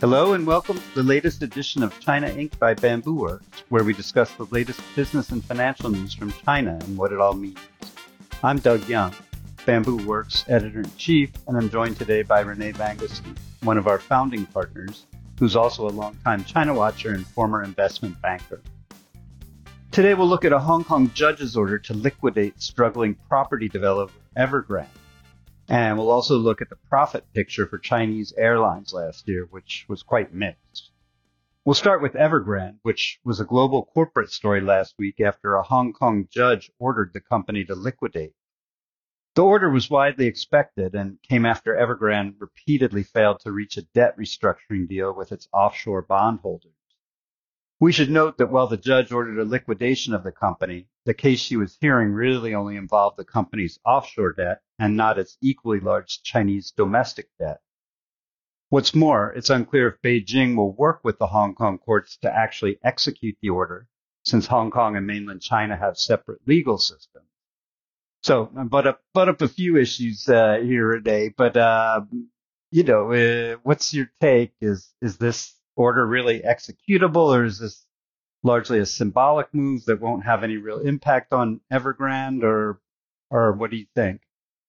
Hello and welcome to the latest edition of China Inc. by Bamboo Works, where we discuss the latest business and financial news from China and what it all means. I'm Doug Young, Bamboo Works editor in chief, and I'm joined today by Rene Vanguestaine, one of our founding partners, who's also a longtime China watcher and former investment banker. Today we'll look at a Hong Kong judge's order to liquidate struggling property developer Evergrande and we'll also look at the profit picture for Chinese airlines last year, which was quite mixed. We'll start with Evergrande, which was a global corporate story last week after a Hong Kong judge ordered the company to liquidate. The order was widely expected and came after Evergrande repeatedly failed to reach a debt restructuring deal with its offshore bondholders. We should note that while the judge ordered a liquidation of the company, the case she was hearing really only involved the company's offshore debt and not its equally large Chinese domestic debt. What's more, it's unclear if Beijing will work with the Hong Kong courts to actually execute the order, since Hong Kong and mainland China have separate legal systems. So I brought up, brought up a few issues uh, here today, but uh, you know, uh, what's your take? Is is this order really executable, or is this largely a symbolic move that won't have any real impact on Evergrande, or or what do you think?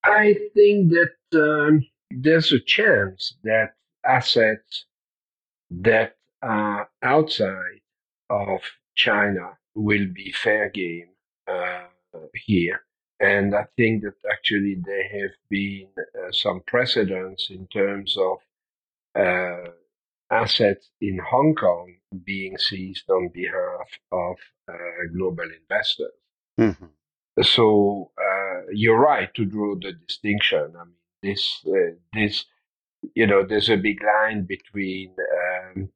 I think that um, there's a chance that assets that are outside of China will be fair game uh, here. And I think that actually there have been uh, some precedents in terms of uh, assets in Hong Kong being seized on behalf of uh, global investors. Mm-hmm. So uh, you're right to draw the distinction. I mean, this uh, this you know there's a big line between um,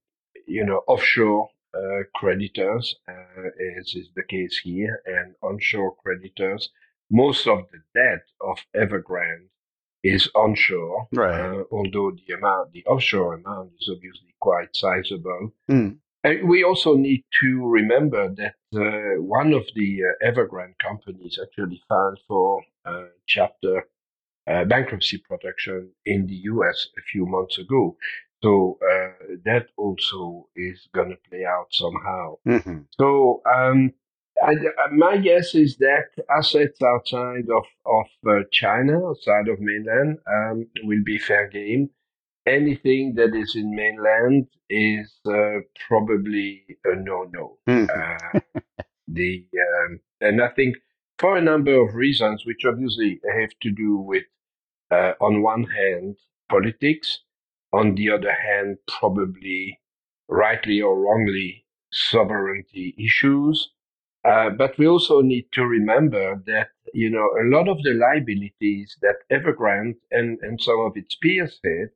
you know offshore uh, creditors, uh, as is the case here, and onshore creditors. Most of the debt of Evergrande is onshore, right. uh, although the amount, the offshore amount is obviously quite sizable. Mm. And we also need to remember that uh, one of the uh, Evergrande companies actually filed for uh, chapter uh, bankruptcy protection in the US a few months ago. So uh, that also is going to play out somehow. Mm-hmm. So um, I, uh, my guess is that assets outside of of uh, China, outside of mainland, um, will be fair game. Anything that is in mainland is uh, probably a no-no. Mm. Uh, the um, and I think for a number of reasons, which obviously have to do with, uh, on one hand, politics, on the other hand, probably rightly or wrongly, sovereignty issues uh, but we also need to remember that, you know, a lot of the liabilities that Evergrande and, and some of its peers had,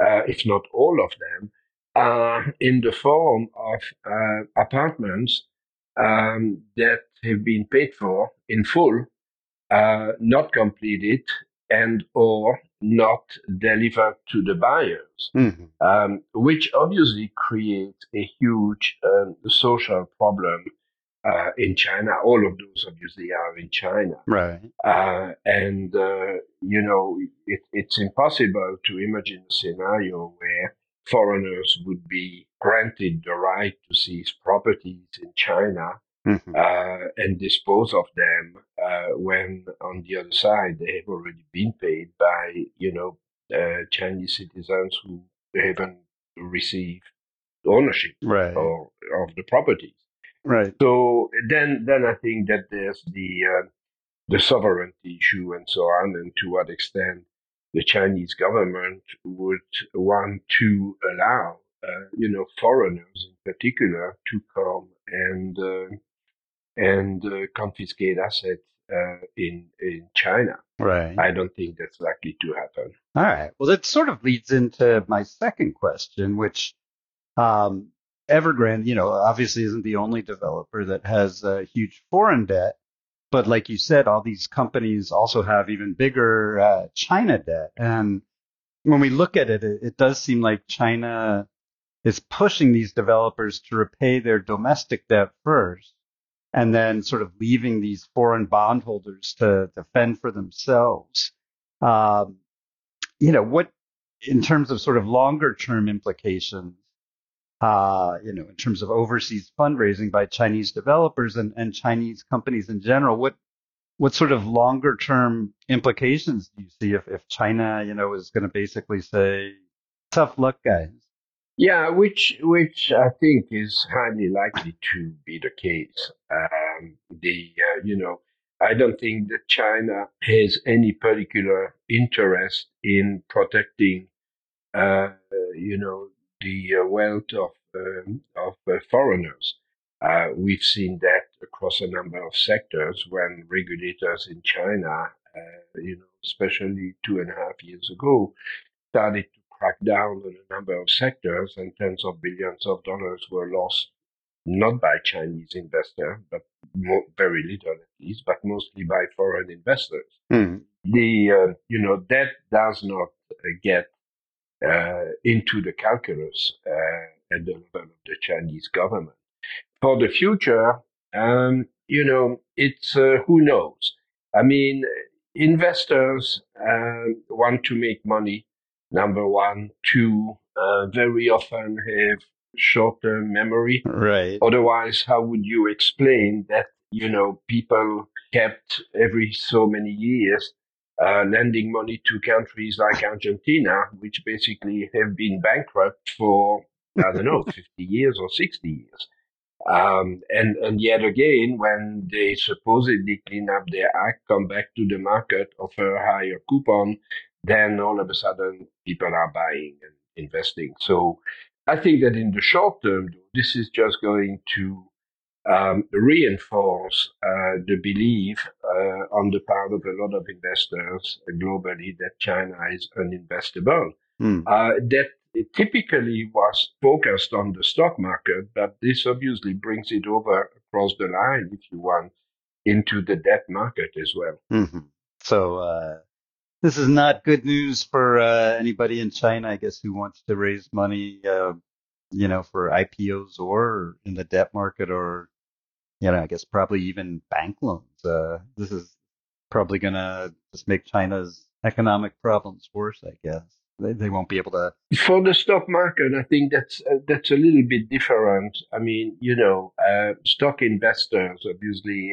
uh, if not all of them, are in the form of uh, apartments um, that have been paid for in full, uh, not completed, and or not delivered to the buyers, mm-hmm. um, which obviously creates a huge um, social problem uh, in China. All of those obviously are in China. Right. Uh, and, uh, you know, it, it's impossible to imagine a scenario where foreigners would be granted the right to seize properties in China mm-hmm. Uh, and dispose of them uh, when on the other side they have already been paid by, you know, uh, Chinese citizens who haven't received ownership right. of, of the properties. Right. So then, then I think that there's the uh, the sovereignty issue and so on, and to what extent the Chinese government would want to allow, uh, you know, foreigners in particular to come and uh, and uh, confiscate assets uh, in in China. Right. I don't think that's likely to happen. All right. Well, that sort of leads into my second question, which um, Evergrande, you know, obviously isn't the only developer that has a huge foreign debt. But like you said, all these companies also have even bigger uh, China debt. And when we look at it, it, it does seem like China is pushing these developers to repay their domestic debt first and then sort of leaving these foreign bondholders to, fend for themselves. Um, you know, what in terms of sort of longer term implications, uh, you know, in terms of overseas fundraising by Chinese developers and, and Chinese companies in general, what what sort of longer term implications do you see if, if China, you know, is going to basically say, tough luck, guys? Yeah, which which I think is highly likely to be the case. Um, the uh, you know I don't think that China has any particular interest in protecting uh, you know the uh, wealth of um, of uh, foreigners. Uh, we've seen that across a number of sectors when regulators in China, uh, you know, especially two and a half years ago, started to crack down on a number of sectors and tens of billions of dollars were lost, not by Chinese investors, but more, very little at least, but mostly by foreign investors. Hmm. The, uh, you know, that does not uh, get into the calculus uh, at the level of the Chinese government. For the future, um, you know, it's uh, who knows. I mean, investors um, want to make money number one. Two, uh, very often have short-term memory. Right. Otherwise, how would you explain that, you know, people kept every so many years uh, lending money to countries like Argentina, which basically have been bankrupt for, I don't know, 50 years or 60 years. Um, and, and yet again, when they supposedly clean up their act, come back to the market, offer a higher coupon, then all of a sudden people are buying and investing. So I think that in the short term, this is just going to um, reinforce uh, the belief uh, on the part of a lot of investors globally that China is uninvestable. Hmm. Uh, that typically was focused on the stock market, but this obviously brings it over across the line, if you want, into the debt market as well. Mm-hmm. So, uh, this is not good news for uh, anybody in China, I guess, who wants to raise money, uh, you know, for IPOs or in the debt market or, you know, I guess probably even bank loans. Uh, this is probably going to just make China's economic problems worse, I guess. They, they won't be able to. For the stock market, I think that's uh, that's a little bit different. I mean, you know, uh, stock investors obviously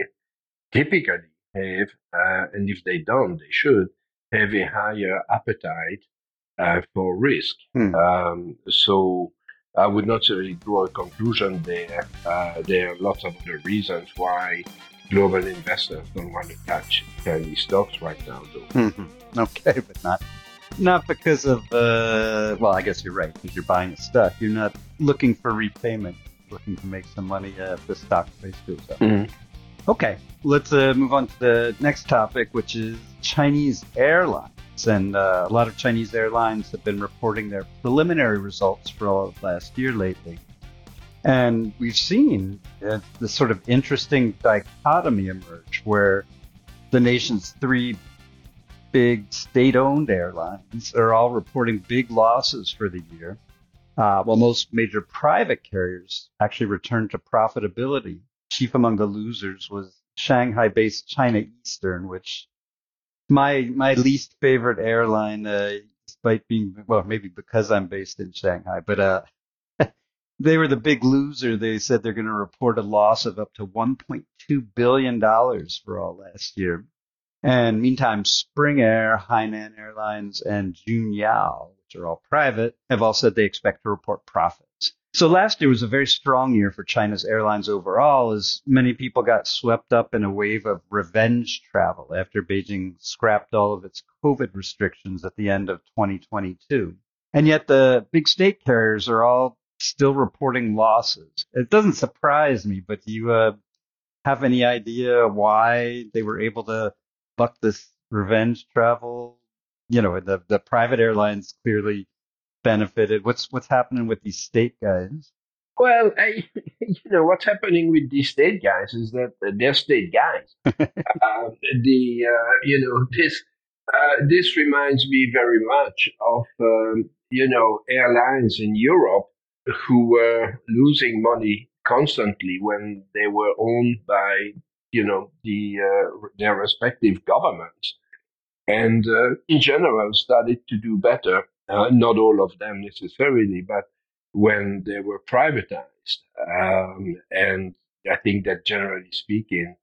typically have, uh, and if they don't, they should have a higher appetite uh, for risk. Hmm. Um, so I would not really draw a conclusion there. Uh, there are lots of other reasons why global investors don't want to touch Chinese stocks right now, though. Mhm. Okay, but not not because of uh well, I guess you're right, because you're buying a stock. You're not looking for repayment, looking to make some money uh, if the stock price goes up. Mhm. Okay, let's uh, move on to the next topic, which is Chinese airlines. And uh, a lot of Chinese airlines have been reporting their preliminary results for all of last year lately. And we've seen uh, this sort of interesting dichotomy emerge where the nation's three big state owned airlines are all reporting big losses for the year, uh, while most major private carriers actually returned to profitability. Chief among the losers was Shanghai based China Eastern, which my my least favorite airline, uh, despite being well, maybe because I'm based in Shanghai, but uh, they were the big loser. They said they're going to report a loss of up to 1.2 billion dollars for all last year. And meantime, Spring Air, Hainan Airlines, and Juneyao, which are all private, have all said they expect to report profits. So last year was a very strong year for China's airlines overall, as many people got swept up in a wave of revenge travel after Beijing scrapped all of its COVID restrictions at the end of 2022. And yet the big state carriers are all still reporting losses. It doesn't surprise me, but do you uh, have any idea why they were able to buck this revenge travel? You know, the the private airlines clearly benefited. What's what's happening with these state guys? Well, I, you know, what's happening with these state guys is that they're state guys. uh, the, uh, you know, this, uh, this reminds me very much of, um, you know, airlines in Europe who were losing money constantly when they were owned by, you know, the, uh, their respective governments. And uh, in general, started to do better uh, not all of them necessarily, but when they were privatized. Um, and I think that generally speaking,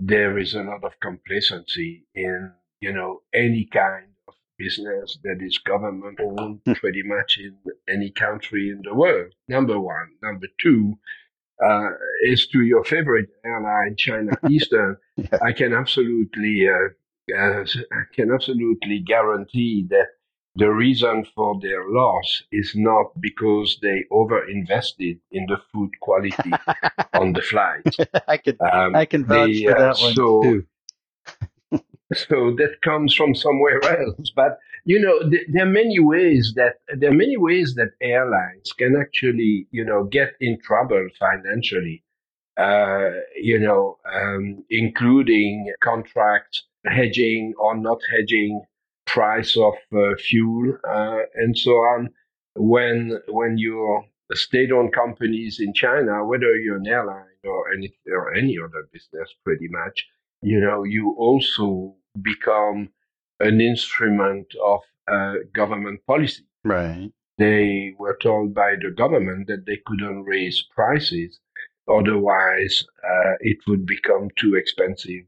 there is a lot of complacency in, you know, any kind of business that is government owned Hmm. pretty much in any country in the world. Number one. Number two, uh, is to your favorite airline, China Eastern. Yeah. I can absolutely, uh, uh, I can absolutely guarantee that the reason for their loss is not because they overinvested in the food quality on the flight. I can Um, I can vouch they, for uh, that one so, too. so that comes from somewhere else. But you know, th- there are many ways that there are many ways that airlines can actually, you know, get in trouble financially. Uh, you know, um, including contract hedging or not hedging, price of uh, fuel, uh, and so on. When when you're state-owned companies in China, whether you're an airline or any or any other business, pretty much, you know, you also become an instrument of uh, government policy. Right. They were told by the government that they couldn't raise prices, otherwise uh, it would become too expensive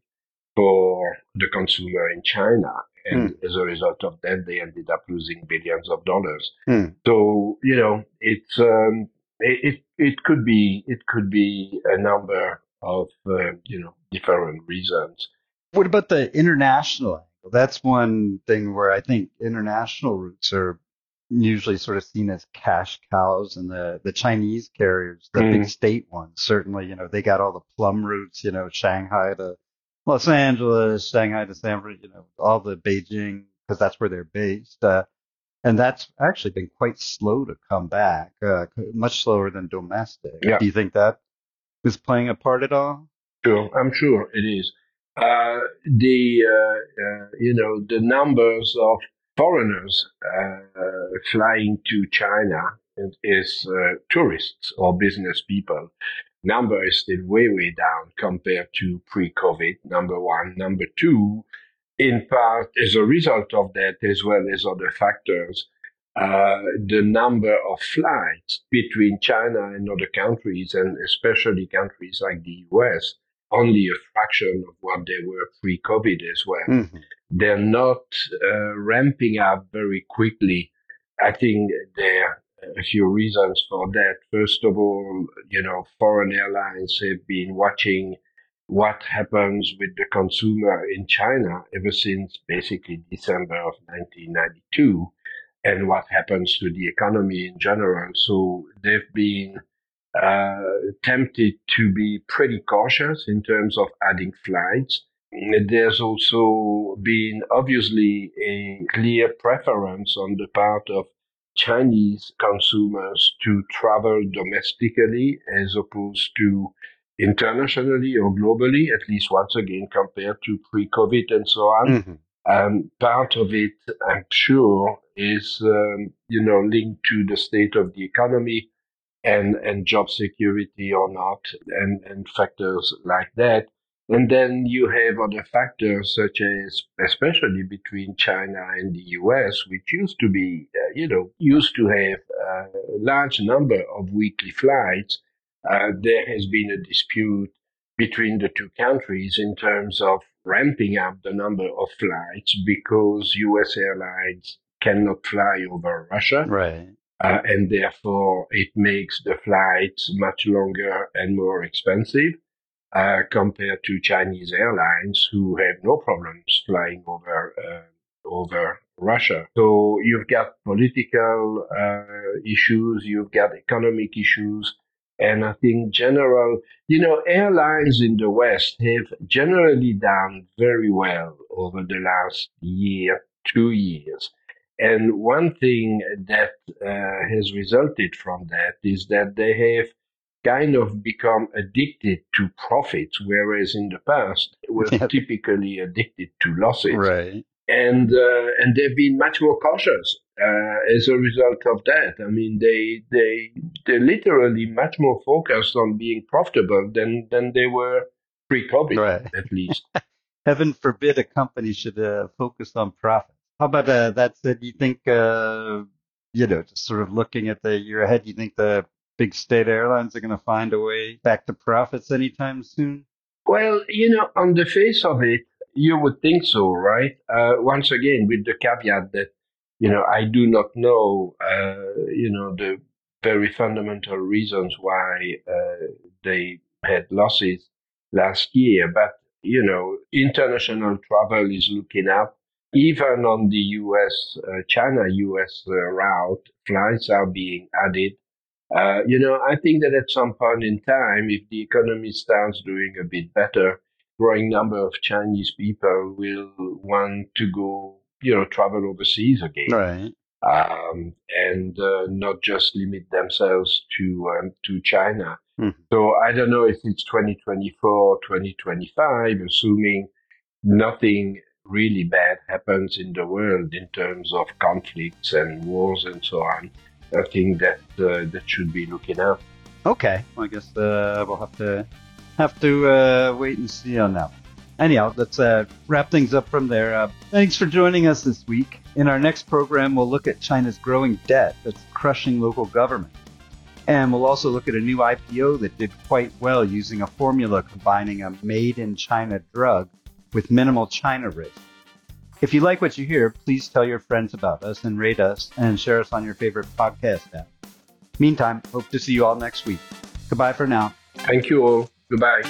for the consumer in China. And as a result of that, they ended up losing billions of dollars. Hmm. So you know, it's um, it, it it could be it could be a number of uh, you know different reasons. What about the international angle? That's one thing where I think international routes are usually sort of seen as cash cows and the, the Chinese carriers, the big Mm. state ones, certainly, you know, they got all the plum routes, you know, Shanghai to Los Angeles, Shanghai to San Francisco, you know, all the Beijing, because that's where they're based. Uh, and that's actually been quite slow to come back, uh, much slower than domestic. Yeah. Do you think that is playing a part at all? Sure, I'm sure it is. Uh, the uh, uh, you know the numbers of foreigners uh, flying to China is uh, tourists or business people. Number is still way way down compared to pre-COVID. Number one, number two, in part as a result of that, as well as other factors, uh, the number of flights between China and other countries, and especially countries like the US, only a fraction of what they were pre-COVID as well. Mm-hmm. They're not uh, ramping up very quickly. I think there are a few reasons for that. First of all, you know, foreign airlines have been watching what happens with the consumer in China ever since basically December of 1992 and what happens to the economy in general. So they've been uh, tempted to be pretty cautious in terms of adding flights. There's also been obviously a clear preference on the part of Chinese consumers to travel domestically as opposed to internationally or globally, at least once again compared to pre-COVID and so on. Mm-hmm. Um, part of it, I'm sure, is um, you know linked to the state of the economy and and job security or not, and and factors like that. And then you have other factors such as, especially between China and the U.S., which used to be, uh, you know, used to have a large number of weekly flights. Uh, there has been a dispute between the two countries in terms of ramping up the number of flights because U.S. airlines cannot fly over Russia. Right. Uh, and therefore it makes the flights much longer and more expensive uh, compared to Chinese airlines who have no problems flying over uh, over Russia. So you've got political uh, issues, you've got economic issues, and I think general, you know, airlines in the West have generally done very well over the last year, two years. And one thing that uh, has resulted from that is that they have kind of become addicted to profits, whereas in the past were typically addicted to losses. Right. And uh, and they've been much more cautious uh, as a result of that. I mean, they they they're literally much more focused on being profitable than than they were pre-COVID, Right. at least. Heaven forbid a company should uh, focus on profit. How about uh, that said? Do you think, uh, you know, just sort of looking at the year ahead, do you think the big state airlines are going to find a way back to profits anytime soon? Well, you know, on the face of it, you would think so, right? Uh, once again, with the caveat that, you know, I do not know, uh, you know, the very fundamental reasons why uh, they had losses last year. But, you know, international travel is looking up. Even on the US, uh, China US uh, route, flights are being added. Uh, you know, I think that at some point in time, if the economy starts doing a bit better, growing number of Chinese people will want to go, you know, travel overseas again. Right. Um, and uh, not just limit themselves to um, to China. Mm-hmm. So I don't know if it's 2024, 2025, assuming nothing really bad happens in the world in terms of conflicts and wars and so on. I think that uh, that should be looking up. Okay, well, I guess uh, we'll have to have to uh, wait and see on that. Anyhow, let's uh, wrap things up from there. Uh, thanks for joining us this week. In our next program, we'll look at China's growing debt that's crushing local government. And we'll also look at a new IPO that did quite well using a formula combining a made in China drug with minimal China risk. If you like what you hear, please tell your friends about us and rate us and share us on your favorite podcast app. Meantime, hope to see you all next week. Goodbye for now. Thank you all. Goodbye.